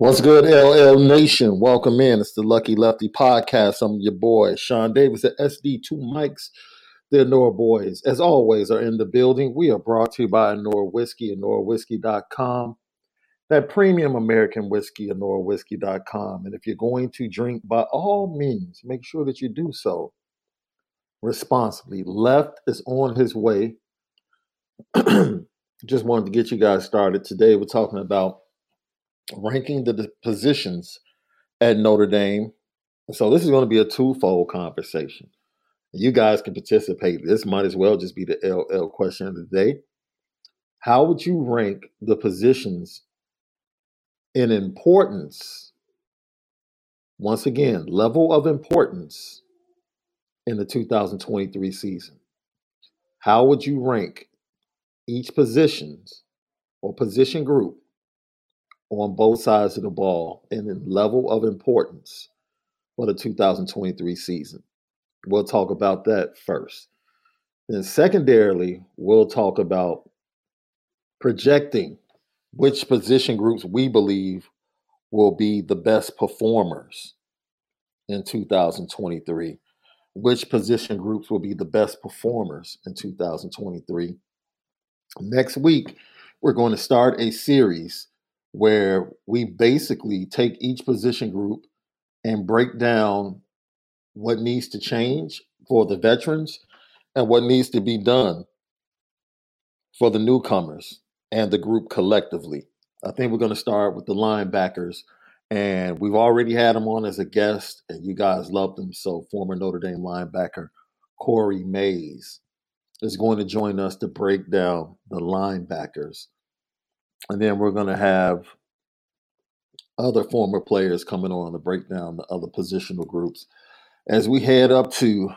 What's good, LL Nation? Welcome in. It's the Lucky Lefty Podcast. I'm your boy, Sean Davis at SD2 Mics. The Nora Boys, as always, are in the building. We are brought to you by Nora Whiskey and NoraWhiskey.com. That premium American whiskey and NoraWhiskey.com. And if you're going to drink, by all means, make sure that you do so responsibly. Left is on his way. Just wanted to get you guys started. Today, we're talking about ranking the positions at Notre Dame. So this is going to be a twofold conversation. You guys can participate. This might as well just be the LL question of the day. How would you rank the positions in importance? Once again, level of importance in the 2023 season. How would you rank each positions or position group on both sides of the ball and in level of importance for the 2023 season. We'll talk about that first. Then, secondarily, we'll talk about projecting which position groups we believe will be the best performers in 2023. Which position groups will be the best performers in 2023? Next week, we're going to start a series where we basically take each position group and break down what needs to change for the veterans and what needs to be done for the newcomers and the group collectively. I think we're going to start with the linebackers, and we've already had them on as a guest, and you guys loved them. So, former Notre Dame linebacker Corey Mays is going to join us to break down the linebackers and then we're going to have other former players coming on to break down the other positional groups as we head up to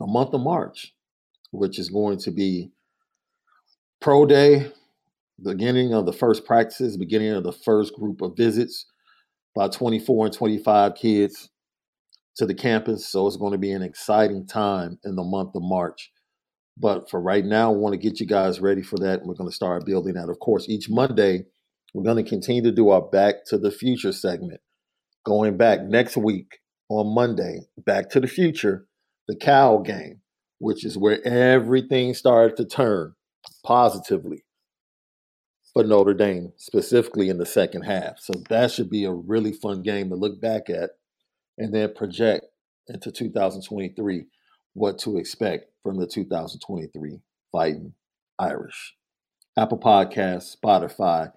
a month of March, which is going to be pro day, beginning of the first practices, beginning of the first group of visits, by 24 and 25 kids to the campus. So it's going to be an exciting time in the month of March. But for right now, I want to get you guys ready for that. We're going to start building that. Of course, each Monday, we're going to continue to do our Back to the Future segment. Going back next week on Monday, Back to the Future, the Cal game, which is where everything started to turn positively for Notre Dame, specifically in the second half. So that should be a really fun game to look back at and then project into 2023 what to expect from the 2023 Fighting Irish. Apple Podcasts, Spotify,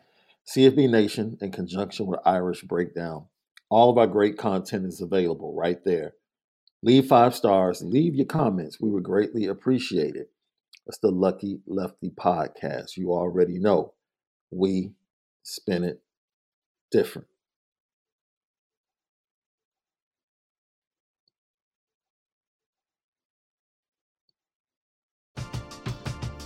CFB Nation, in conjunction with Irish Breakdown. All of our great content is available right there. Leave five stars, leave your comments. We would greatly appreciate it. It's the Lucky Lefty Podcast. You already know we spin it different.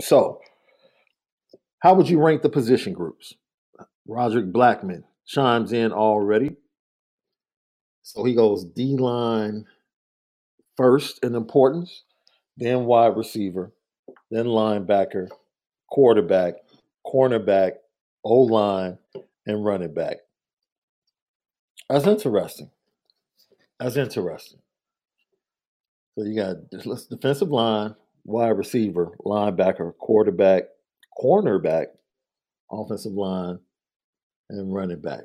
So, how would you rank the position groups? Roderick Blackman chimes in already. So he goes D line first in importance, then wide receiver, then linebacker, quarterback, cornerback, O line, and running back. That's interesting. That's interesting. So you got defensive line, wide receiver, linebacker, quarterback, cornerback, offensive line, and running back.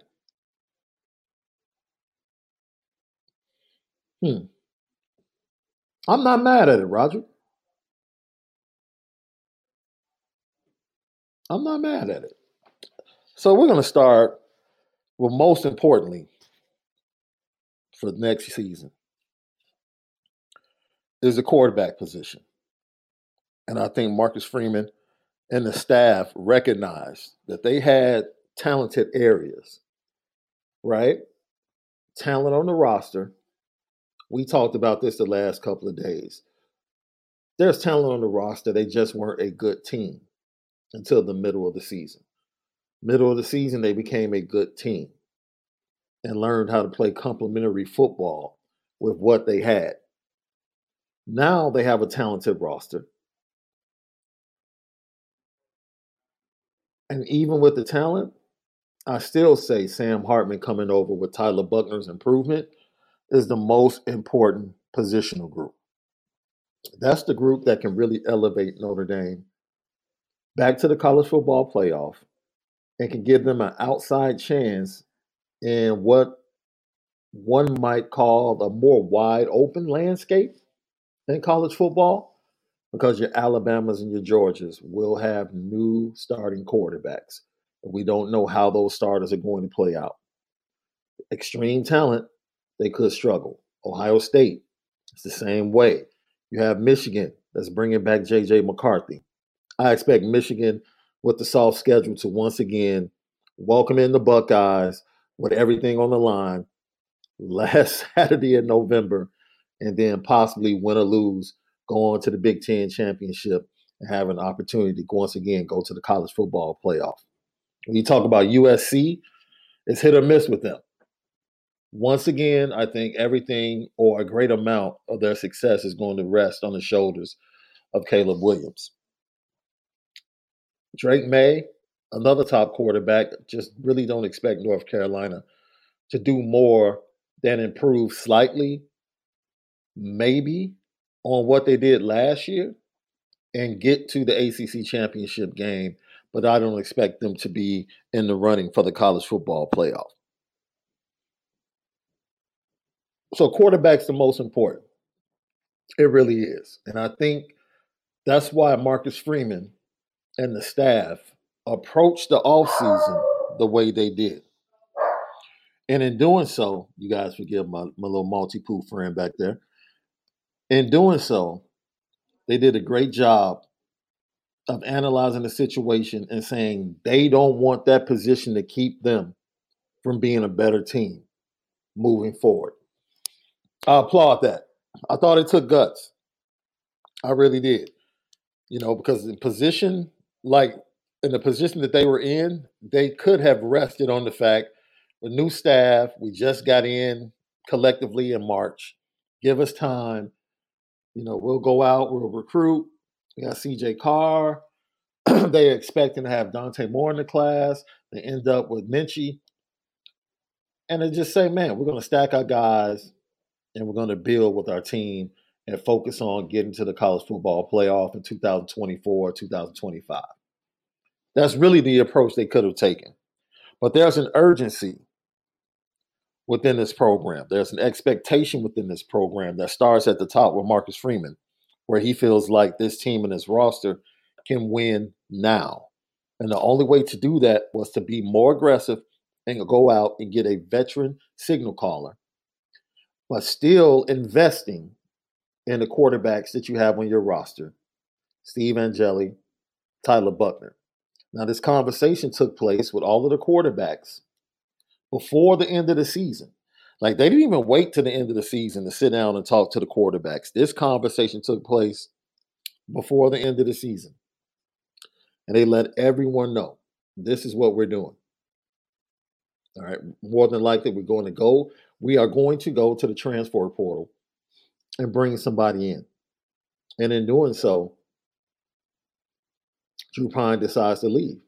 Hmm. I'm not mad at it, Roger. I'm not mad at it. So we're going to start with most importantly for next season is the quarterback position. And I think Marcus Freeman and the staff recognized that they had talented areas, right? Talent on the roster. We talked about this the last couple of days. There's talent on the roster. They just weren't a good team until the middle of the season. Middle of the season, they became a good team and learned how to play complementary football with what they had. Now they have a talented roster. And even with the talent, I still say Sam Hartman coming over with Tyler Buchner's improvement is the most important positional group. That's the group that can really elevate Notre Dame back to the college football playoff and can give them an outside chance in what one might call a more wide open landscape in college football because your Alabamas and your Georgias will have new starting quarterbacks. We don't know how those starters are going to play out. Extreme talent, they could struggle. Ohio State, it's the same way. You have Michigan that's bringing back JJ McCarthy. I expect Michigan with the soft schedule to once again welcome in the Buckeyes with everything on the line last Saturday in November and then possibly win or lose, go on to the Big Ten championship and have an opportunity to once again go to the college football playoff. When you talk about USC, it's hit or miss with them. Once again, I think everything or a great amount of their success is going to rest on the shoulders of Caleb Williams. Drake Maye, another top quarterback, just really don't expect North Carolina to do more than improve slightly, maybe, on what they did last year and get to the ACC championship game, but I don't expect them to be in the running for the college football playoff. So, quarterback's the most important. It really is. And I think that's why Marcus Freeman and the staff approached the offseason the way they did. And in doing so, you guys forgive my, my little Maltipoo friend back there. In doing so, they did a great job of analyzing the situation and saying they don't want that position to keep them from being a better team moving forward. I applaud that. I thought it took guts. I really did. You know, because the position, like in the position that they were in, they could have rested on the fact with new staff, we just got in collectively in March. Give us time. You know, we'll go out, we'll recruit. We got CJ Carr. They're expecting to have Dante Moore in the class. They end up with Minchey. And they just say, man, we're going to stack our guys and we're going to build with our team and focus on getting to the college football playoff in 2024, 2025. That's really the approach they could have taken. But there's an urgency within this program. There's an expectation within this program that starts at the top with Marcus Freeman, where he feels like this team and his roster can win now. And the only way to do that was to be more aggressive and go out and get a veteran signal caller, but still investing in the quarterbacks that you have on your roster Steve Angeli, Tyler Buchner. Now, this conversation took place with all of the quarterbacks before the end of the season. Like they didn't even wait to the end of the season to sit down and talk to the quarterbacks. This conversation took place before the end of the season. And they let everyone know this is what we're doing. All right. More than likely, we're going to go. We are going to go to the transfer portal and bring somebody in. And in doing so, Drew Pyne decides to leave.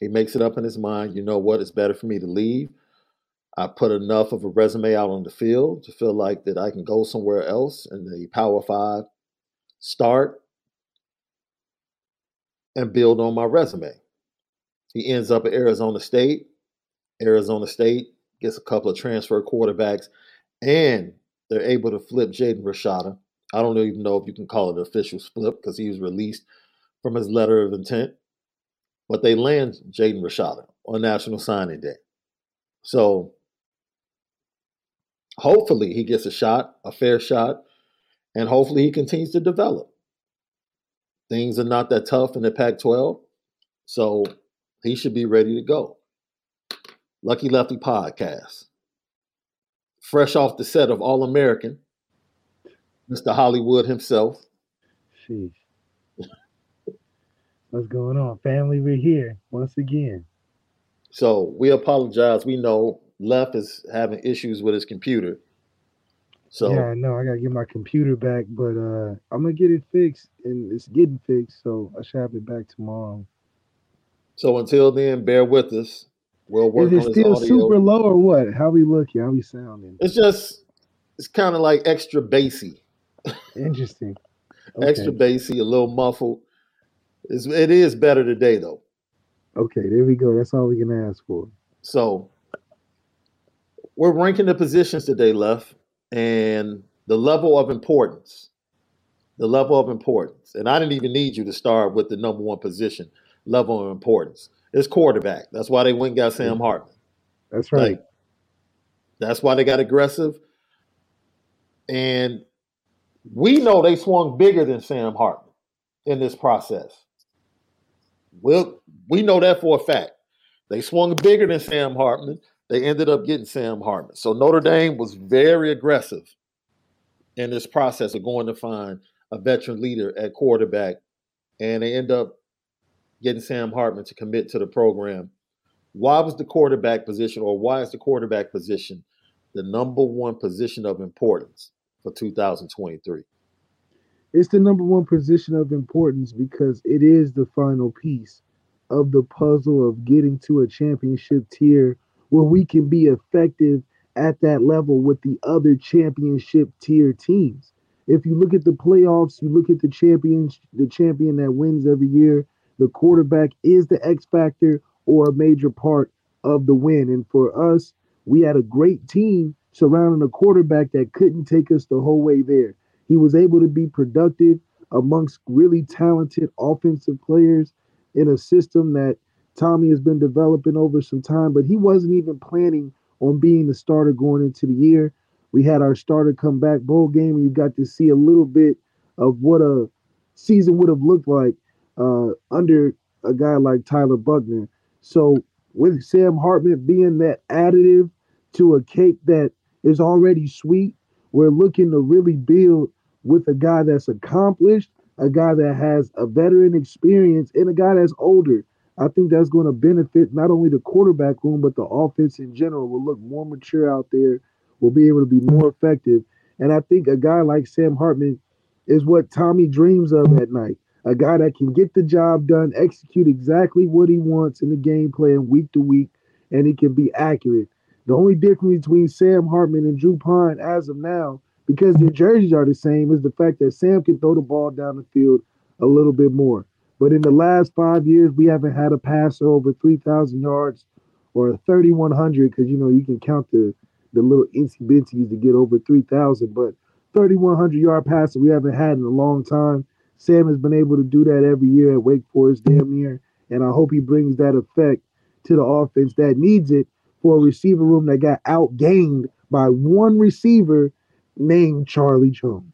He makes it up in his mind, you know what, it's better for me to leave. I put enough of a resume out on the field to feel like that I can go somewhere else in the Power Five, start, and build on my resume. He ends up at Arizona State. Arizona State gets a couple of transfer quarterbacks, and they're able to flip Jaden Rashada. I don't even know if you can call it an official flip because he was released from his letter of intent. But they land Jaden Rashada on National Signing Day. So hopefully he gets a shot, a fair shot, and hopefully he continues to develop. Things are not that tough in the Pac 12, so he should be ready to go. Lucky Lefty podcast. Fresh off the set of All American, Mr. Hollywood himself. Sheesh. What's going on, family? We're here once again. So we apologize. We know Left is having issues with his computer. So yeah, I know. I gotta get my computer back, but uh I'm gonna get it fixed, and it's getting fixed, so I should have it back tomorrow. So until then, bear with us. We'll work Is it still super low or what? How we looking? How we sounding? It's just it's kind of like extra bassy. Interesting. Okay. extra bassy, a little muffled. It's, it is better today though. Okay, there we go. That's all we can ask for. So we're ranking the positions today, left, and the level of importance. The level of importance. And I didn't even need you to start with the number one position, level of importance. It's quarterback. That's why they went and got Sam Hartman. That's right. Like, that's why they got aggressive. And we know they swung bigger than Sam Hartman in this process. Well, we know that for a fact. They swung bigger than Sam Hartman. They ended up getting Sam Hartman. So Notre Dame was very aggressive in this process of going to find a veteran leader at quarterback. And they end up getting Sam Hartman to commit to the program. Why was the quarterback position, or why is the quarterback position the number one position of importance for 2023? It's the number one position of importance because it is the final piece of the puzzle of getting to a championship tier where we can be effective at that level with the other championship tier teams. If you look at the playoffs, you look at the champions, the champion that wins every year, the quarterback is the X factor or a major part of the win. And for us, we had a great team surrounding a quarterback that couldn't take us the whole way there. He was able to be productive amongst really talented offensive players in a system that Tommy has been developing over some time, but he wasn't even planning on being the starter going into the year. We had our starter come back bowl game, and you got to see a little bit of what a season would have looked like uh, under a guy like Tyler Buchner. So with Sam Hartman being that additive to a cake that is already sweet, we're looking to really build with a guy that's accomplished, a guy that has a veteran experience, and a guy that's older. I think that's going to benefit not only the quarterback room, but the offense in general will look more mature out there, will be able to be more effective. And I think a guy like Sam Hartman is what Tommy dreams of at night. A guy that can get the job done, execute exactly what he wants in the game plan week to week, and he can be accurate. The only difference between Sam Hartman and Drew Pyne as of now, because their jerseys are the same, is the fact that Sam can throw the ball down the field a little bit more. But in the last five years, we haven't had a passer over 3,000 yards or 3,100 because, you know, you can count the, the little incy bincies to get over 3,000. But 3,100 yard passer we haven't had in a long time. Sam has been able to do that every year at Wake Forest, damn near. And I hope he brings that effect to the offense that needs it for a receiver room that got outgained by one receiver named Charlie Jones.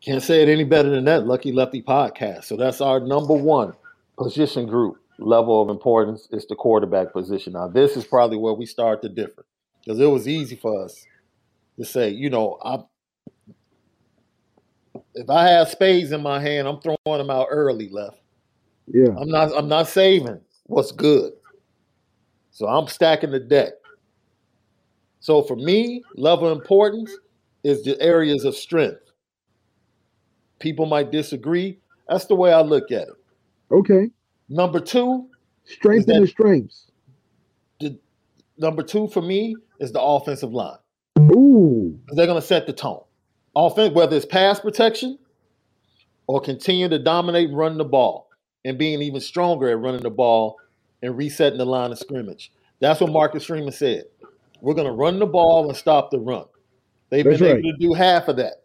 Can't say it any better than that. Lucky Lefty podcast. So that's our number one position group level of importance is the quarterback position. Now this is probably where we start to differ because it was easy for us to say, you know, I if I have spades in my hand, I'm throwing them out early left. Yeah. I'm not I'm not saving what's good. So I'm stacking the deck. So for me, level importance is the areas of strength. People might disagree. That's the way I look at it. Okay. Number two, Strength and the strengths. the number two for me is the offensive line. Ooh. They're going to set the tone. Offense, whether it's pass protection or continue to dominate running the ball and being even stronger at running the ball and resetting the line of scrimmage. That's what Marcus Freeman said. We're going to run the ball and stop the run. They've That's been right. able to do half of that.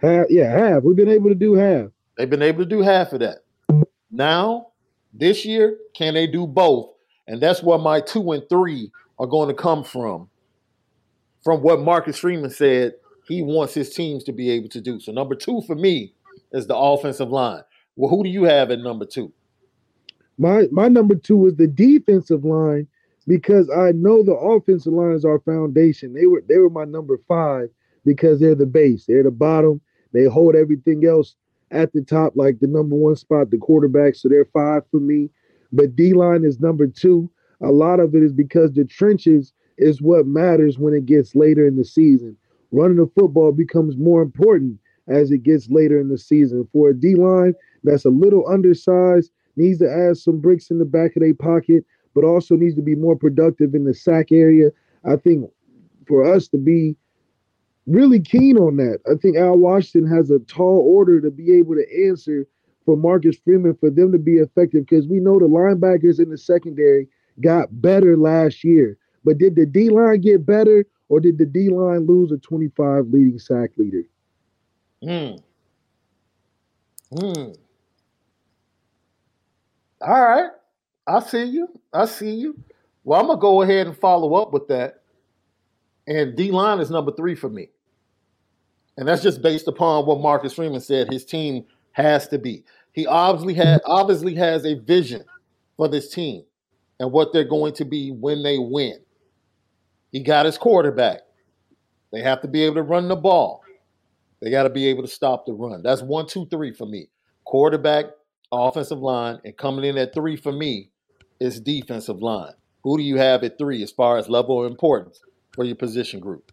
Half, yeah, half. We've been able to do half. They've been able to do half of that. Now, this year, can they do both? And that's where my two and three are going to come from. From what Marcus Freeman said, he wants his teams to be able to do. So, number two for me is the offensive line. Well, who do you have at number two? My my number two is the defensive line because I know the offensive line is our foundation. They were they were my number five because they're the base. They're the bottom. They hold everything else at the top, like the number one spot, the quarterback. So they're five for me. But D line is number two. A lot of it is because the trenches is what matters when it gets later in the season. Running the football becomes more important as it gets later in the season. For a D line that's a little undersized, needs to add some bricks in the back of their pocket, but also needs to be more productive in the sack area. I think for us to be really keen on that, I think Al Washington has a tall order to be able to answer for Marcus Freeman for them to be effective because we know the linebackers in the secondary got better last year. But did the D line get better or did the D line lose a 25 leading sack leader? Hmm. Hmm. All right. I see you. I see you. Well, I'm gonna go ahead and follow up with that. And D line is number three for me. And that's just based upon what Marcus Freeman said his team has to be. He obviously had obviously has a vision for this team and what they're going to be when they win. He got his quarterback. They have to be able to run the ball. They got to be able to stop the run. That's one, two, three for me. Quarterback, offensive line, and coming in at three for me is defensive line. Who do you have at three as far as level of importance for your position group?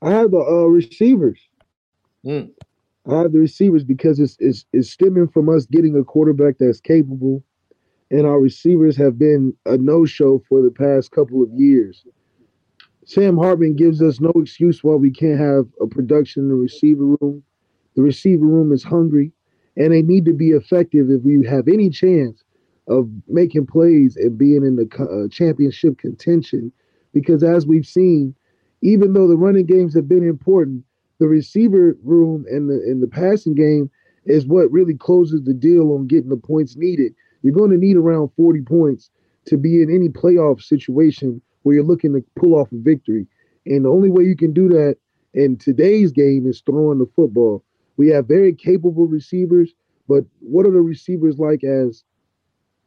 I have the uh, receivers. Mm. I have the receivers because it's, it's it's stemming from us getting a quarterback that's capable, and our receivers have been a no-show for the past couple of years. Sam Hartman gives us no excuse why we can't have a production in the receiver room. The receiver room is hungry, and they need to be effective if we have any chance of making plays and being in the uh, championship contention. Because as we've seen, even though the running games have been important, the receiver room and the and the passing game is what really closes the deal on getting the points needed. You're going to need around 40 points to be in any playoff situation where you're looking to pull off a victory. And the only way you can do that in today's game is throwing the football. We have very capable receivers, but what are the receivers like as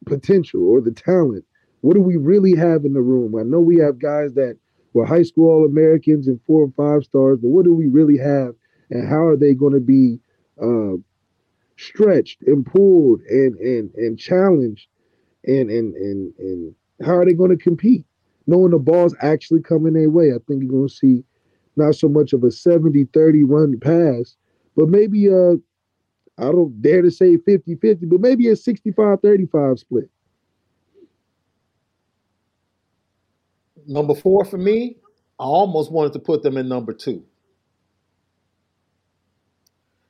potential or the talent? What do we really have in the room? I know we have guys that were high school All Americans and four and five stars, but what do we really have? And how are they going to be uh, stretched and pulled and and and challenged and and and and how are they going to compete knowing the ball's actually coming their way i think you're going to see not so much of a 70-30 run pass but maybe uh, I don't dare to say 50-50 but maybe a 65-35 split Number four for me, I almost wanted to put them in number two.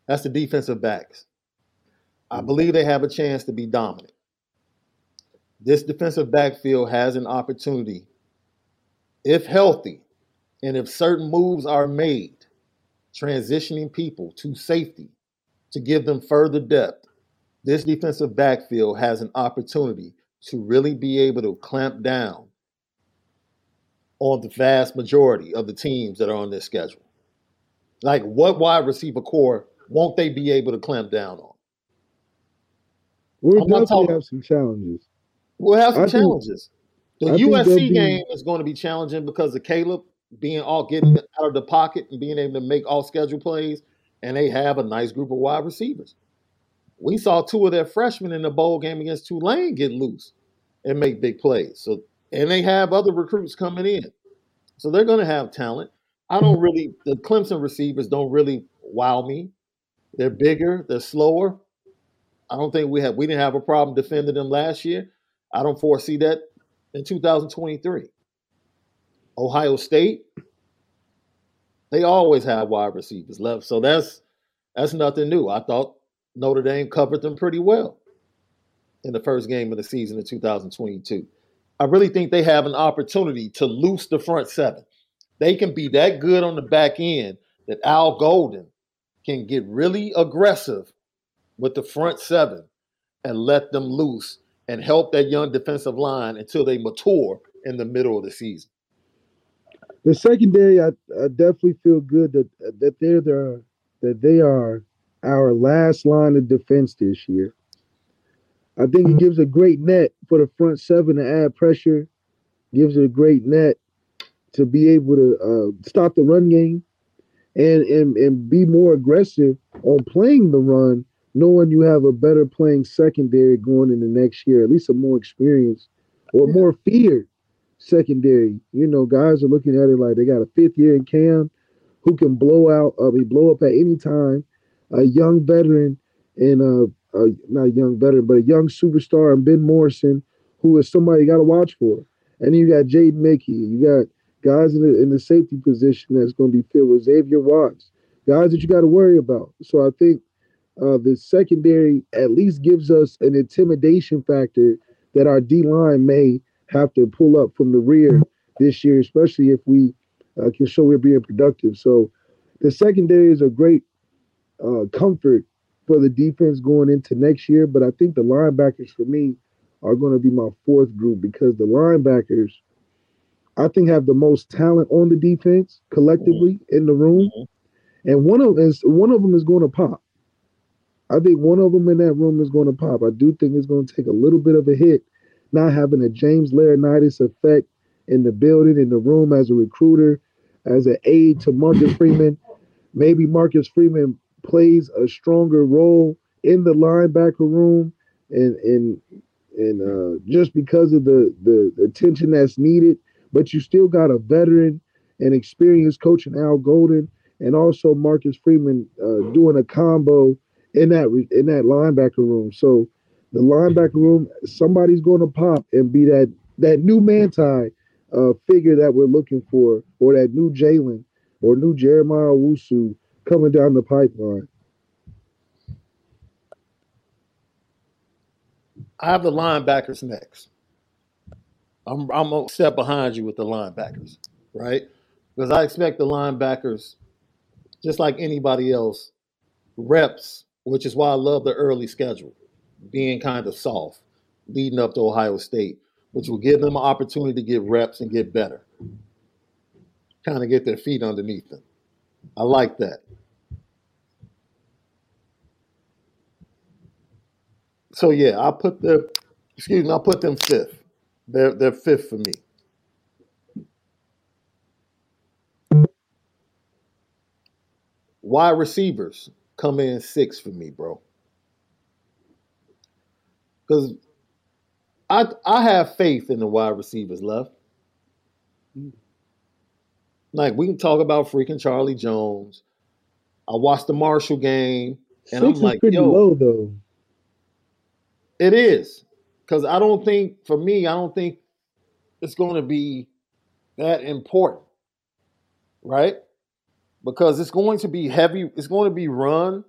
That's the defensive backs. I believe they have a chance to be dominant. This defensive backfield has an opportunity, if healthy, and if certain moves are made, transitioning people to safety to give them further depth. This defensive backfield has an opportunity to really be able to clamp down on the vast majority of the teams that are on this schedule. Like, what wide receiver corps won't they be able to clamp down on? we'll I'm definitely talking- have some challenges We'll have some I think- challenges. The I think USC be- game is going to be challenging because of Caleb being all getting out of the pocket and being able to make all schedule plays, and they have a nice group of wide receivers. We saw two of their freshmen in the bowl game against Tulane get loose and make big plays. So, and they have other recruits coming in, so they're going to have talent. I don't really the Clemson receivers don't really wow me. They're bigger, they're slower. I don't think we have we didn't have a problem defending them last year. I don't foresee that in 2023. Ohio State, they always have wide receivers left, so that's that's nothing new. I thought Notre Dame covered them pretty well in the first game of the season in 2022. I really think they have an opportunity to loose the front seven. They can be that good on the back end that Al Golden can get really aggressive with the front seven and let them loose and help that young defensive line until they mature in the middle of the season. The secondary, I, I definitely feel good that that they're the, that they are our last line of defense this year. I think it gives a great net for the front seven to add pressure. Gives it a great net to be able to uh, stop the run game and, and and be more aggressive on playing the run, knowing you have a better playing secondary going in the next year, at least a more experienced or more feared secondary. You know, guys are looking at it like they got a fifth year in Cam who can blow out, uh, he blow up at any time. A young veteran and uh, uh, not a young veteran, but a young superstar and Ben Morrison, who is somebody you got to watch for. And then you got Jaden Mickey. You got guys in the in the safety position that's going to be filled with Xavier Watts, guys that you got to worry about. So I think uh, the secondary at least gives us an intimidation factor that our D line may have to pull up from the rear this year, especially if we uh, can show we're being productive. So the secondary is a great uh, comfort for the defense going into next year. But I think the linebackers for me are going to be my fourth group because the linebackers, I think, have the most talent on the defense collectively in the room, and one of is one of them is going to pop. I think one of them in that room is going to pop. I do think it's going to take a little bit of a hit, not having a James Laurinaitis effect in the building, in the room as a recruiter, as an aide to Marcus Freeman. Maybe Marcus Freeman plays a stronger role in the linebacker room, and and and uh, just because of the the attention that's needed, but you still got a veteran and experienced coach in Al Golden, and also Marcus Freeman uh, doing a combo in that in that linebacker room. So the linebacker room, somebody's going to pop and be that that new Manti uh, figure that we're looking for, or that new Jalen, or new Jeremiah Wusu coming down the pipeline. I have the linebackers next. I'm I'm a step behind you with the linebackers, right? Because I expect the linebackers, just like anybody else, reps, which is why I love the early schedule, being kind of soft, leading up to Ohio State. which will give them an opportunity to get reps and get better. Kind of get their feet underneath them. I like that. So yeah, I put the excuse me, I put them fifth. They're they're fifth for me. Wide receivers come in six for me, bro. Because I I have faith in the wide receivers left. Like we can talk about freaking Charlie Jones. I watched the Marshall game, and 6 I'm like, pretty yo, low though. it is. Because I don't think, for me, I don't think it's going to be that important, right? Because it's going to be heavy, it's going to be run,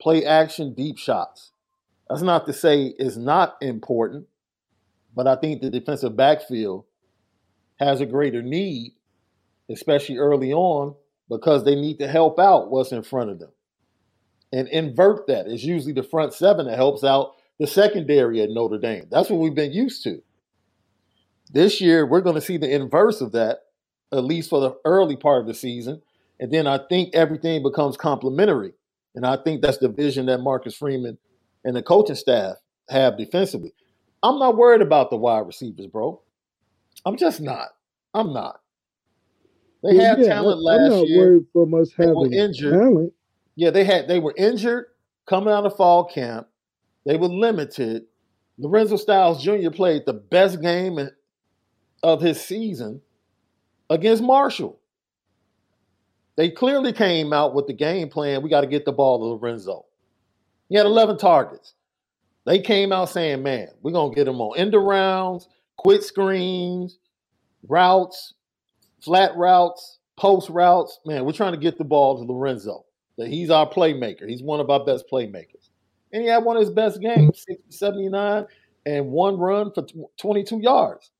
play action, deep shots. That's not to say it's not important, but I think the defensive backfield has a greater need, especially early on, because they need to help out what's in front of them and invert that. It's usually the front seven that helps out the secondary at Notre Dame. That's what we've been used to. This year, we're going to see the inverse of that, at least for the early part of the season. And then I think everything becomes complementary. And I think that's the vision that Marcus Freeman and the coaching staff have defensively. I'm not worried about the wide receivers, bro. I'm just not. I'm not. They Yeah, had yeah, talent I- I'm not year. worried from us They were having injured. talent. Yeah, they had they were injured coming out of fall camp. They were limited. Lorenzo Styles Jr. played the best game in- of his season against Marshall. They clearly came out with the game plan. We got to get the ball to Lorenzo. He had 11 targets. They came out saying, man, we're going to get him on end rounds, quick screens, routes, flat routes, post routes. Man, we're trying to get the ball to Lorenzo. That he's our playmaker. He's one of our best playmakers. And he had one of his best games, 60, 79, and one run for 22 yards.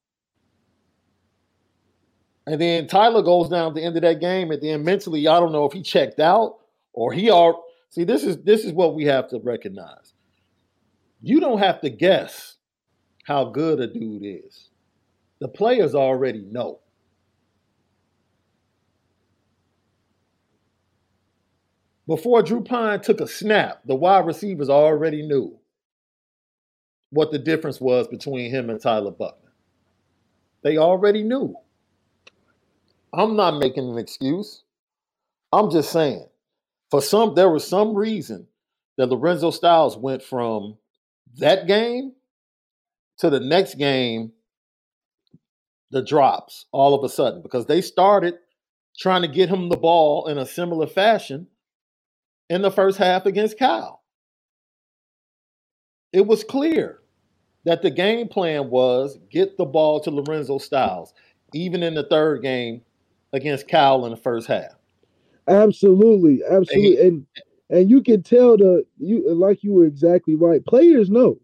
And then Tyler goes down at the end of that game, and then mentally, I don't know if he checked out or he are see this is this is what we have to recognize. You don't have to guess how good a dude is. The players already know. Before Drew Pyne took a snap, the wide receivers already knew what the difference was between him and Tyler Buchner. They already knew. I'm not making an excuse. I'm just saying, for some, there was some reason that Lorenzo Styles went from that game to the next game, the drops all of a sudden, because they started trying to get him the ball in a similar fashion in the first half against Cal. It was clear that the game plan was get the ball to Lorenzo Styles, even in the third game against Cal in the first half. Absolutely, absolutely, and and you can tell the you like you were exactly right. Players know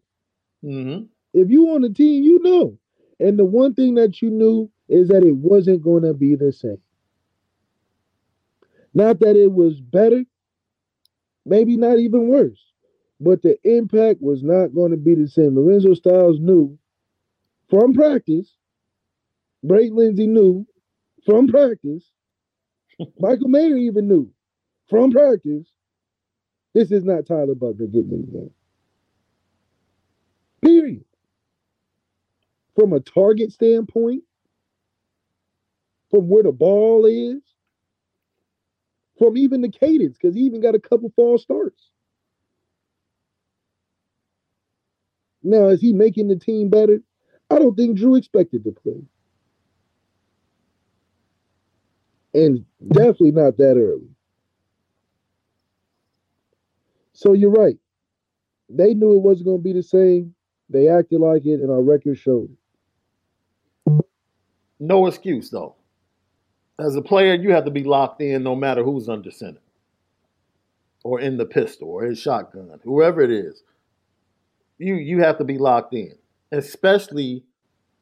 Mm-hmm. if you on the team, you know. And the one thing that you knew is that it wasn't going to be the same. Not that it was better, maybe not even worse, but the impact was not going to be the same. Lorenzo Styles knew from practice. Braden Lenzy knew from practice. Michael Mayer even knew from practice. This is not Tyler Buchner getting in the game. Period. From a target standpoint, from where the ball is, from even the cadence, because he even got a couple false starts. Now, is he making the team better? I don't think Drew expected to play. And definitely not that early. So you're right. They knew it wasn't going to be the same. They acted like it, and our record showed it. No excuse though. As a player, you have to be locked in no matter who's under center. Or in the pistol or his shotgun, whoever it is. You you have to be locked in. Especially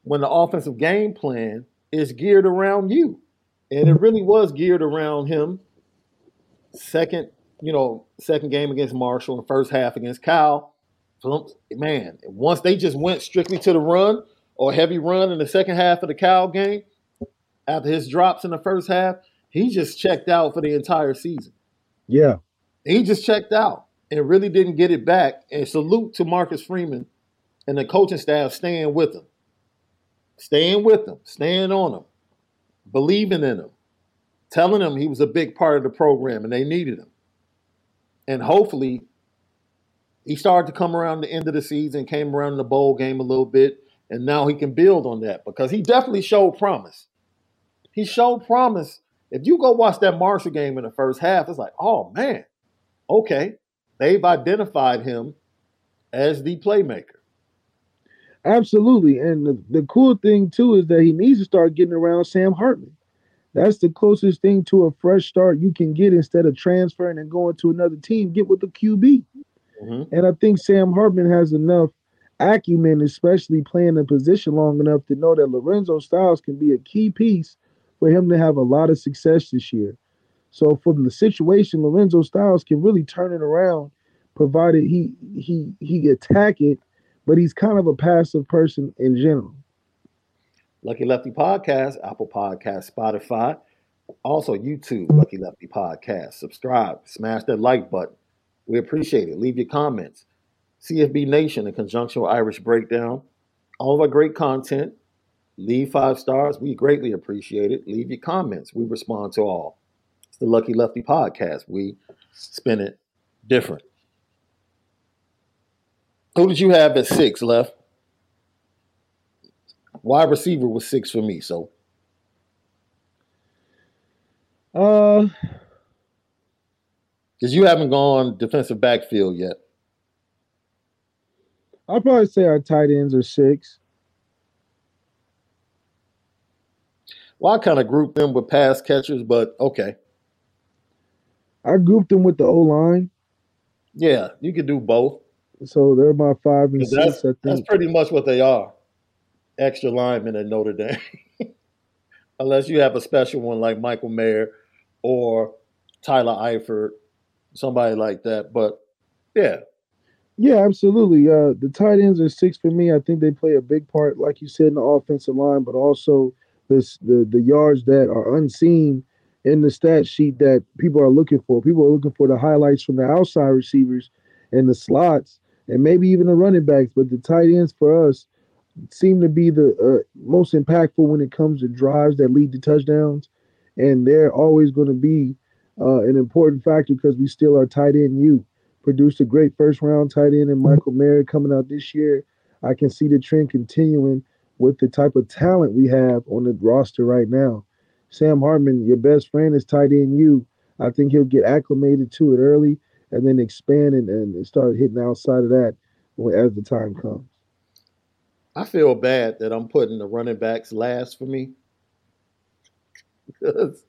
when the offensive game plan is geared around you. And it really was geared around him. Second, you know, second game against Marshall and first half against Cal. Man, once they just went strictly to the run, or heavy run in the second half of the Cal game after his drops in the first half, he just checked out for the entire season. Yeah. He just checked out and really didn't get it back. And salute to Marcus Freeman and the coaching staff staying with him, staying with him, staying on him, believing in him, telling him he was a big part of the program and they needed him. And hopefully, he started to come around the end of the season, came around the bowl game a little bit, and now he can build on that because he definitely showed promise. He showed promise. If you go watch that Marshall game in the first half, it's like, oh man, okay, they've identified him as the playmaker. Absolutely. And the, the cool thing too is that he needs to start getting around Sam Hartman. That's the closest thing to a fresh start you can get instead of transferring and going to another team. Get with the QB. Mm-hmm. And I think Sam Hartman has enough acumen, especially playing the position long enough to know that Lorenzo Styles can be a key piece for him to have a lot of success this year. So from the situation, Lorenzo Styles can really turn it around, provided he he he attack it, but he's kind of a passive person in general. Lucky Lefty Podcast, Apple Podcast, Spotify, also YouTube, Lucky Lefty Podcast. Subscribe, smash that like button. We appreciate it. Leave your comments. CFB Nation in conjunction with Irish Breakdown. All of our great content. Leave five stars. We greatly appreciate it. Leave your comments. We respond to all. It's the Lucky Lefty Podcast. We spin it different. Who did you have at six left? Wide receiver was six for me. So, uh, because you haven't gone defensive backfield yet. I'll probably say our tight ends are six. Well, I kind of grouped them with pass catchers, but okay. I grouped them with the O line. Yeah, you could do both. So they're my five and six. That's pretty much what they are extra linemen at Notre Dame, unless you have a special one like Michael Mayer or Tyler Eifert, somebody like that. But yeah. Yeah, absolutely. Uh, the tight ends are six for me. I think they play a big part, like you said, in the offensive line, but also this the the yards that are unseen in the stat sheet that people are looking for. People are looking for the highlights from the outside receivers and the slots and maybe even the running backs. But the tight ends for us seem to be the uh, most impactful when it comes to drives that lead to touchdowns, and they're always going to be uh, an important factor because we still are tight end. You produced a great first round tight end in Michael Mayer coming out this year. I can see the trend continuing with the type of talent we have on the roster right now. Sam Hartman, your best friend is tight end. You, I think he'll get acclimated to it early and then expand and, and start hitting outside of that as the time comes. I feel bad that I'm putting the running backs last for me because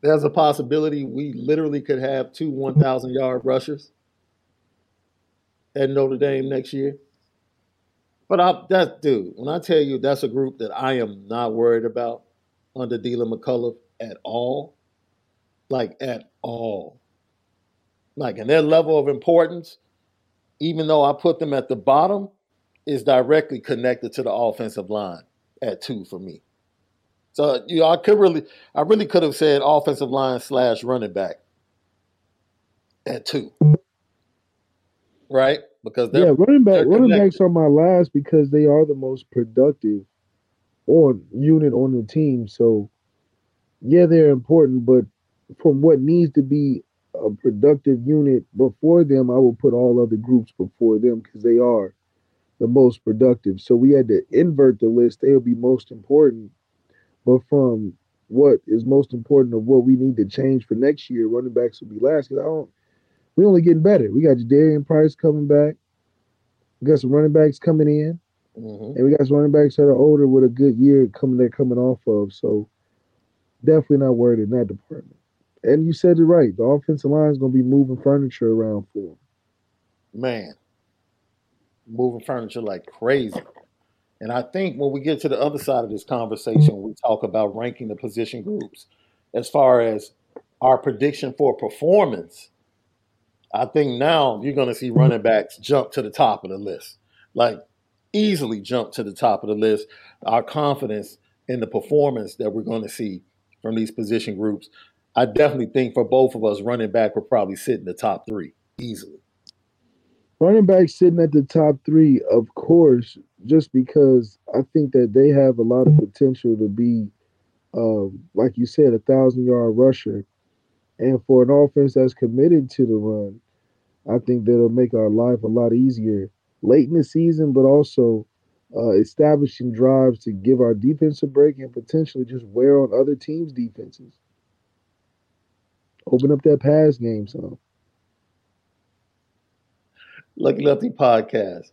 there's a possibility we literally could have two 1,000 yard rushers at Notre Dame next year. But I, that dude, when I tell you that's a group that I am not worried about under Deland McCullough at all, like at all, like in their level of importance, even though I put them at the bottom, is directly connected to the offensive line at two for me. So you know, I could really, I really could have said offensive line slash running back at two, right? Because yeah, running back, running backs are my last because they are the most productive on unit on the team. So yeah, they're important, but from what needs to be a productive unit before them, I will put all other groups before them because they are the most productive. So we had to invert the list. They'll be most important. But from what is most important of what we need to change for next year, running backs will be last. Because I don't we only getting better. We got Jadarian Price coming back. We got some running backs coming in. Mm-hmm. And we got some running backs that are older with a good year coming they're coming off of. So definitely not worried in that department. And you said it right. The offensive line is gonna be moving furniture around for them. Man, moving furniture like crazy. And I think when we get to the other side of this conversation, we talk about ranking the position groups as far as our prediction for performance. I think now you're going to see running backs jump to the top of the list. Like easily jump to the top of the list. Our confidence in the performance that we're going to see from these position groups. I definitely think for both of us, running back will probably sit in the top three easily. Running back sitting at the top three, of course, just because I think that they have a lot of potential to be, uh, like you said, a thousand yard rusher. And for an offense that's committed to the run, I think that'll make our life a lot easier late in the season, but also uh, establishing drives to give our defense a break and potentially just wear on other teams' defenses. Open up that pass game some. Lucky Lefty podcast.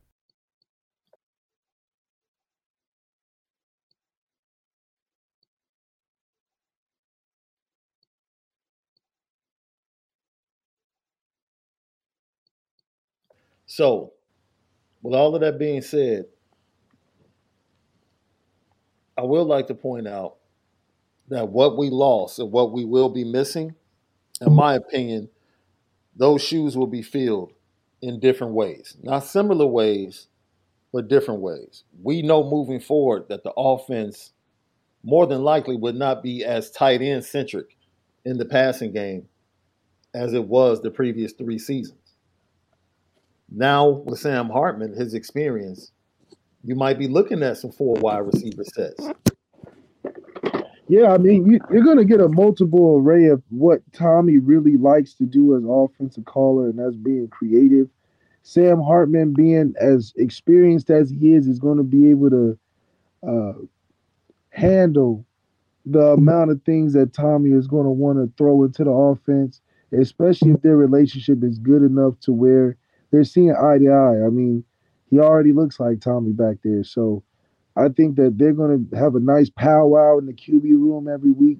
So, with all of that being said, I would like to point out that what we lost and what we will be missing, in my opinion, those shoes will be filled in different ways. Not similar ways, but different ways. We know moving forward that the offense more than likely would not be as tight end centric in the passing game as it was the previous three seasons. Now with Sam Hartman, his experience, you might be looking at some four wide receiver sets. Yeah, I mean, you, you're going to get a multiple array of what Tommy really likes to do as offensive caller, and that's being creative. Sam Hartman, being as experienced as he is, is going to be able to uh, handle the amount of things that Tommy is going to want to throw into the offense, especially if their relationship is good enough to where they're seeing eye to eye. I mean, he already looks like Tommy back there. So I think that they're going to have a nice powwow in the QB room every week,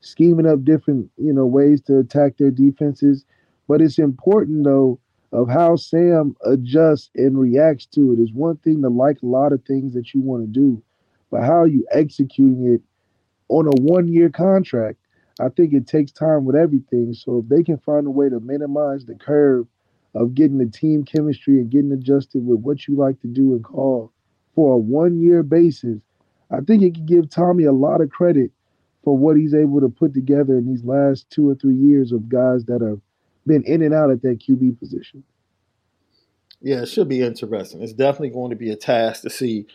scheming up different, you know, ways to attack their defenses. But it's important though of how Sam adjusts and reacts to it. it. Is one thing to like a lot of things that you want to do, but how are you executing it on a one-year contract? I think it takes time with everything. So if they can find a way to minimize the curve of getting the team chemistry and getting adjusted with what you like to do and call for a one year basis, I think it can give Tommy a lot of credit for what he's able to put together in these last two or three years of guys that have been in and out at that QB position. Yeah, it should be interesting. It's definitely going to be a task to see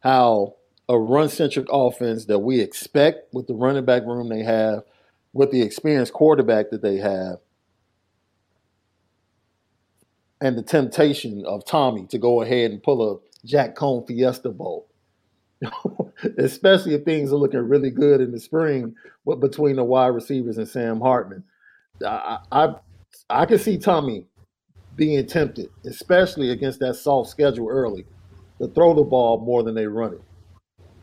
how a run centric offense that we expect with the running back room they have, with the experienced quarterback that they have, and the temptation of Tommy to go ahead and pull a Jack Coan Fiesta Bowl. Especially if things are looking really good in the spring between the wide receivers and Sam Hartman. I, I I can see Tommy being tempted, especially against that soft schedule early, to throw the ball more than they run it.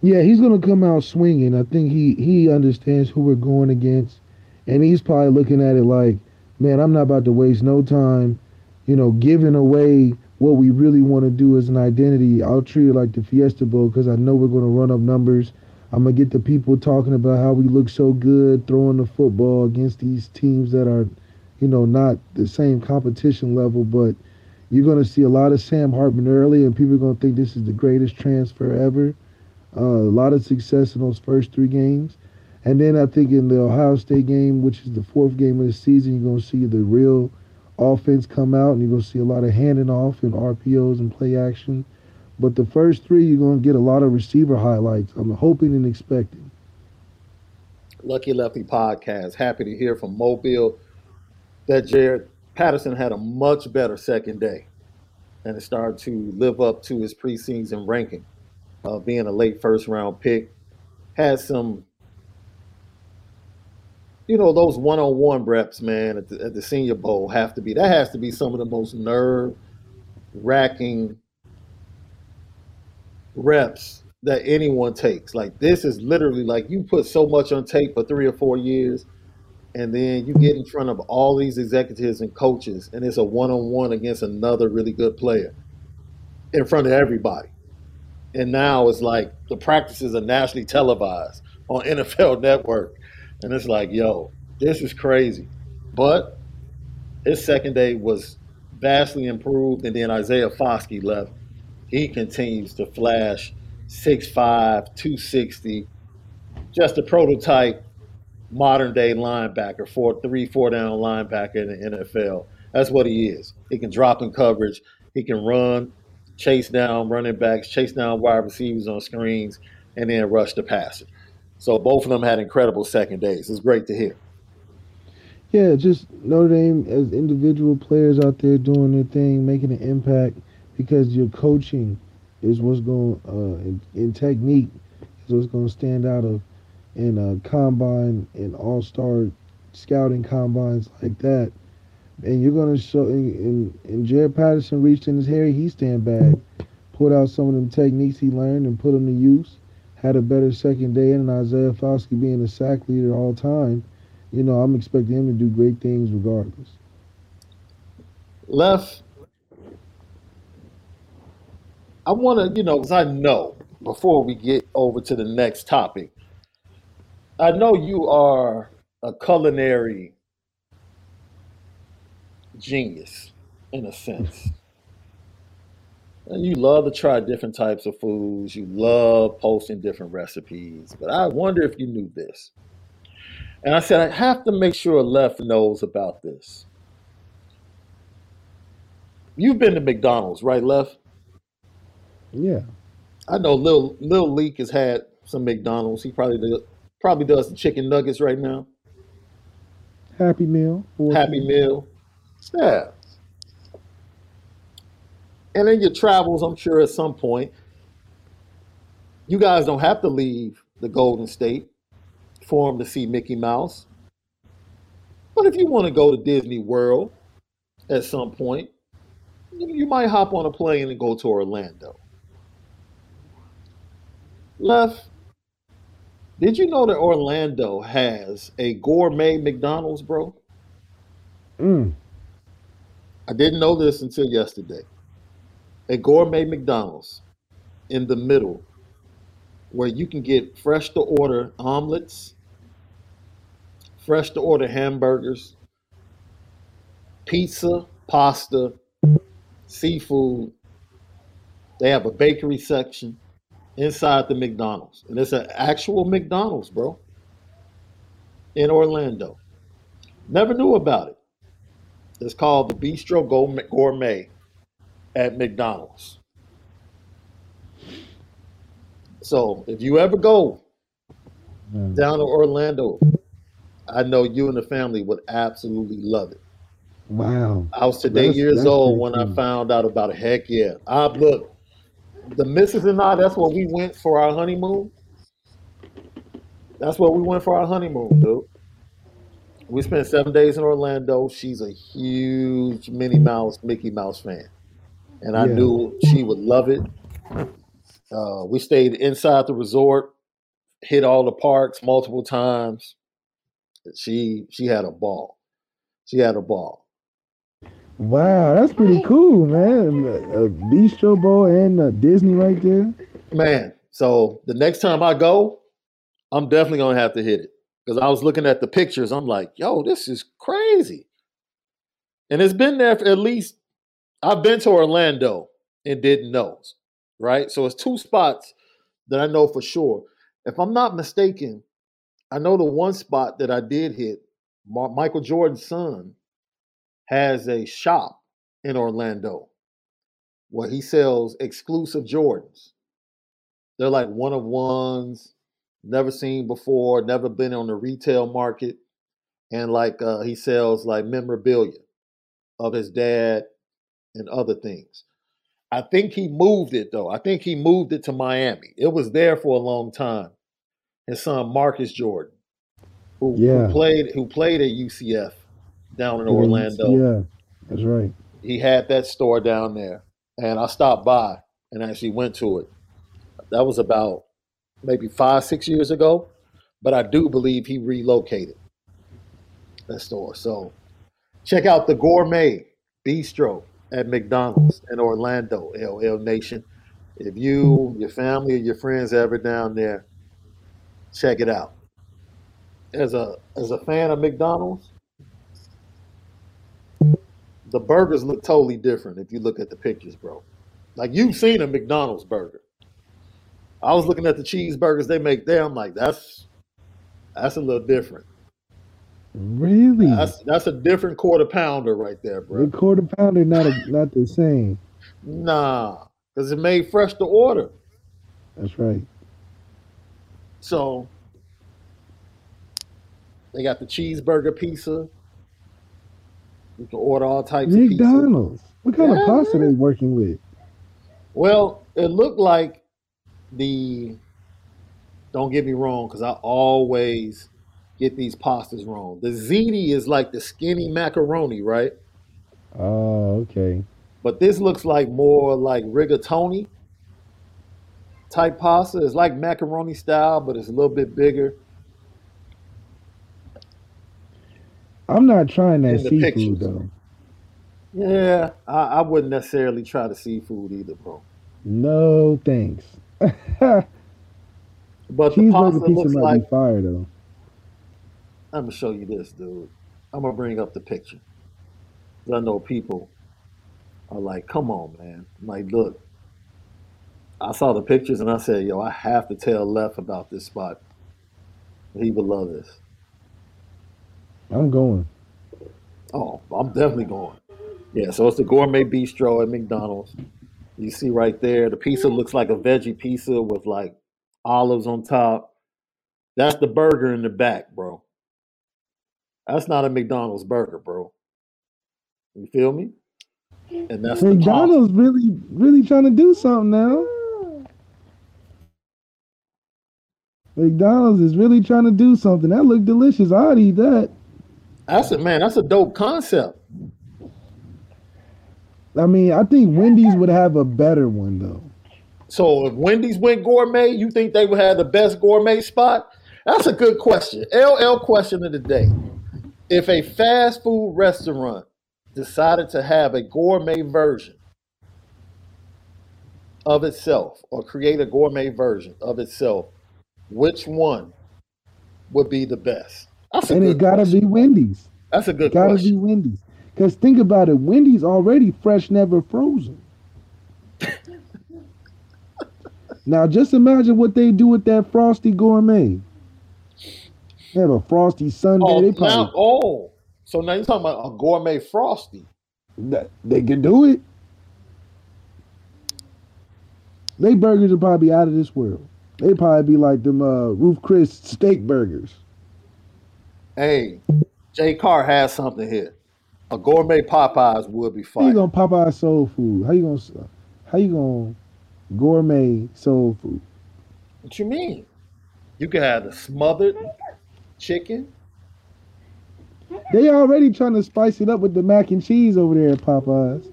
Yeah, he's going to come out swinging. I think he he understands who we're going against, and he's probably looking at it like, man, I'm not about to waste no time you know, giving away what we really want to do as an identity. I'll treat it like the Fiesta Bowl because I know we're going to run up numbers. I'm going to get the people talking about how we look so good throwing the football against these teams that are, you know, not the same competition level. But, You're going to see a lot of Sam Hartman early, and people are going to think this is the greatest transfer ever. Uh, a lot of success in those first three games. And then I think in the Ohio State game, which is the fourth game of the season, you're going to see the real offense come out, and you're going to see a lot of handing off and RPOs and play action. But the first three, you're going to get a lot of receiver highlights. I'm hoping and expecting. Lucky Lefty podcast. Happy to hear from Mobile that Jarrett Patterson had a much better second day and it started to live up to his preseason ranking of being a late first round pick. Had some, you know, those one on one reps, man, at the, at the Senior Bowl have to be, that has to be some of the most nerve racking reps that anyone takes. Like this is literally like you put so much on tape for three or four years, and then you get in front of all these executives and coaches, and it's a one on one against another really good player in front of everybody. And now it's like the practices are nationally televised on NFL Network, and it's like, yo, this is crazy. But his second day was vastly improved, and then Isaiah Foskey left. He continues to flash 6'5, 260, just a prototype modern day linebacker, four, three, four down linebacker in the NFL. That's what he is. He can drop in coverage, he can run, chase down running backs, chase down wide receivers on screens, and then rush the passer. So both of them had incredible second days. It's great to hear. Yeah, just Notre Dame as individual players out there doing their thing, making an impact because your coaching is what's going uh, in, in technique is what's going to stand out of in a combine and all star scouting combines like that. And you're going to show, and, and Jarrett Patterson reached in his Harry Hiestand bag, pulled out some of them techniques he learned and put them to use. Had a better second day, and Isaiah Foskey being a sack leader all time, you know, I'm expecting him to do great things regardless. Left, I want to, you know, because I know before we get over to the next topic, I know you are a culinary genius in a sense. And you love to try different types of foods. You love posting different recipes. But I wonder if you knew this. And I said, I have to make sure Left knows about this. You've been to McDonald's, right, Left? Yeah. I know Lil Lil Leak has had some McDonald's. He probably does, probably does the chicken nuggets right now. Happy Meal. Happy Meal. Yeah. And in your travels, I'm sure at some point, you guys don't have to leave the Golden State for them to see Mickey Mouse. But if you want to go to Disney World at some point, you you might hop on a plane and go to Orlando. Left, did you know that Orlando has a gourmet McDonald's, bro? Mm. I didn't know this until yesterday. A gourmet McDonald's in the middle where you can get fresh to order omelets, fresh to order hamburgers, pizza, pasta, seafood. They have a bakery section inside the McDonald's. And it's an actual McDonald's, bro, in Orlando. Never knew about it. It's called the Bistro Gourmet at McDonald's. So if you ever go mm. down to Orlando, I know you and the family would absolutely love it. Wow. I was today That's- years that's old when I found out about it. Heck yeah. I look, the missus and I, that's where we went for our honeymoon. That's where we went for our honeymoon, dude. We spent seven days in Orlando. She's a huge Minnie Mouse, Mickey Mouse fan. And I Yeah. knew she would love it. Uh, we stayed inside the resort, hit all the parks multiple times. She she had a ball. She had a ball. Wow, that's pretty cool, man. A, a Bistro Bowl and a Disney right there. Man, so the next time I go, I'm definitely gonna have to hit it. Because I was looking at the pictures, I'm like, yo, this is crazy. And it's been there for at least I've been to Orlando and didn't know, right? So it's two spots that I know for sure. If I'm not mistaken, I know the one spot that I did hit, Michael Jordan's son has a shop in Orlando where he sells exclusive Jordans. They're like one of ones, never seen before, never been on the retail market. And like uh, he sells like memorabilia of his dad and other things. I think he moved it though. I think he moved it to Miami. It was there for a long time. His son Marcus Jordan, who, Yeah. who played who played at UCF down in Yeah, Orlando. Yeah, that's right. He had that store down there, and I stopped by and actually went to it. That was about maybe five six years ago, but I do believe he relocated that store. So check out the Gourmet Bistro at McDonald's in Orlando, LL Nation. If you, your family, or your friends ever down there, check it out. As a as a fan of McDonald's, the burgers look totally different if you look at the pictures, bro. Like you've seen a McDonald's burger. I was looking at the cheeseburgers they make there. I'm like, that's that's a little different. Really? That's that's a different quarter pounder right there, bro. the quarter pounder not a, not the same. Nah, because it made fresh to order. That's right. So they got the cheeseburger pizza. You can order all types of. McDonald's. What kind of Yeah, pasta they working with? Well, it looked like the. Don't get me wrong, because I always get these pastas wrong. The ziti is like the skinny macaroni, right? Oh, okay. But this looks like more like rigatoni type pasta. It's like macaroni style, but it's a little bit bigger. I'm not trying that seafood pictures. though. Yeah, I, I wouldn't necessarily try the seafood either, bro. No thanks. But the pasta looks like fire though. I'm gonna show you this, dude. I'm gonna bring up the picture. 'Cause I know people are like, "Come on, man!" I'm like, look, I saw the pictures and I said, "Yo, I have to tell Left about this spot. He would love this." I'm going. Oh, I'm definitely going. Yeah, so it's the gourmet bistro at McDonald's. You see right there, the pizza looks like a veggie pizza with like olives on top. That's the burger in the back, bro. That's not a McDonald's burger, bro. You feel me? And that's the. McDonald's really, really trying to do something now. McDonald's is really trying to do something. That look delicious. I'd eat that. That's a man. That's a dope concept. I mean, I think Wendy's would have a better one though. So if Wendy's went gourmet, you think they would have the best gourmet spot? That's a good question. LL question of the day. If a fast food restaurant decided to have a gourmet version of itself or create a gourmet version of itself, which one would be the best? That's And it's good gotta question. be Wendy's. That's a good Gotta question. be Wendy's. Cause think about it, Wendy's already fresh, never frozen. now just imagine what they do with that frosty gourmet. They have a frosty Sunday. Oh, they now, probably oh, so now you're talking about a gourmet frosty. that- they can do it. They burgers are probably be out of this world. They probably be like them uh, Ruth's Chris steak burgers. Hey, Jay Carr has something here. A gourmet Popeyes would be How you gonna Popeye soul food? How you gonna how you gonna gourmet soul food? What you mean? You could have the smothered chicken. They already trying to spice it up with the mac and cheese over there at Popeyes.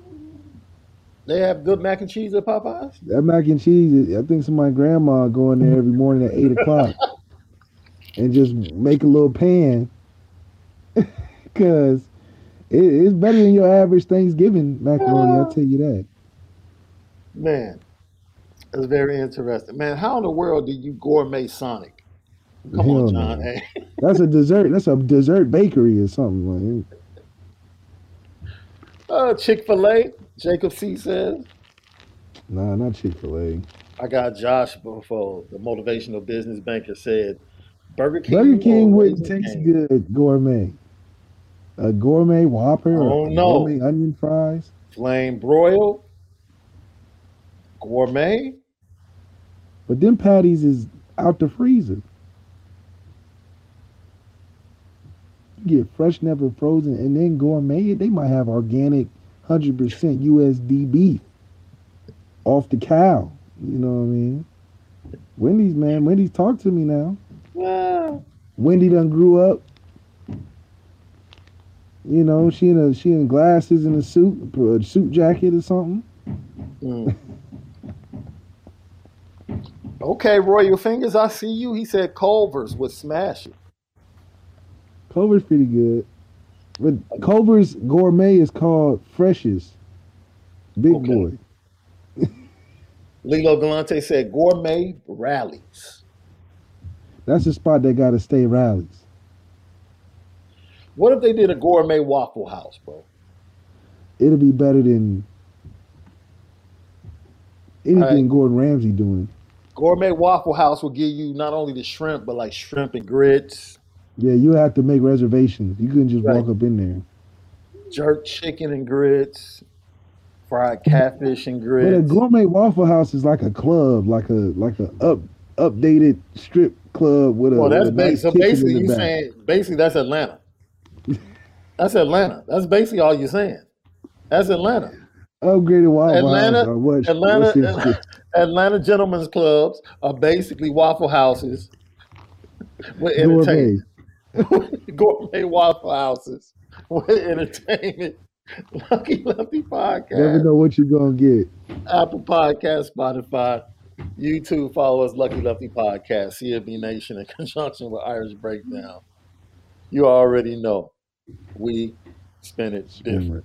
They have good mac and cheese at Popeyes. That mac and cheese, I think some of my grandma going there every morning at eight o'clock and just make a little pan, cause it, it's better than your average Thanksgiving macaroni. I'll tell you that. Man, that's very interesting. Man, how in the world do you gourmet Sonic? Come Hell on, no. John. Hey. That's a dessert. That's a dessert bakery or something like. Uh, Chick Fil A. Jacob C says. Nah, not Chick Fil A. I got Josh before the motivational business banker said Burger King. Burger King wouldn't taste good gourmet. A gourmet Whopper Oh, or no. gourmet onion fries. Flame broiled, gourmet. But them patties is out the freezer. Get fresh, never frozen, and then gourmet. They might have organic, hundred percent USD beef off the cow. You know what I mean? Wendy's man, Wendy's talk to me now. Ah, Wendy done grew up. You know, she in a she in glasses and a suit, a suit jacket or something. mm. okay, Royal Fingers, I see you. He said Culver's would smash it. Culver's pretty good. But Culver's gourmet is called Fresh's. Big Okay. boy. Lilo Galante said gourmet Rally's. That's a spot that gotta stay Rally's. What if they did a gourmet Waffle House, bro? It'll be better than anything Alright. Gordon Ramsay doing. Gourmet Waffle House will give you not only the shrimp, but like shrimp and grits, Yeah, you have to make reservations. You couldn't just Right. walk up in there. jerk chicken and grits, fried catfish and But a grits. gourmet Waffle House is like a club, like a like a up updated strip club with a, Well, that's a nice. So basically, you saying basically that's Atlanta. That's Atlanta. That's basically all you're saying. That's Atlanta. upgraded Waffle Atlanta, House. What, Atlanta, your- Atlanta gentlemen's clubs are basically waffle houses with entertainment. Gourmet waffle houses with entertainment. Lucky Lefty Podcast. Never know what you're gonna get. Apple Podcast, Spotify, YouTube. Follow us, Lucky Lefty Podcast, CFB Nation, in conjunction with Irish Breakdown. You already know we spin it different.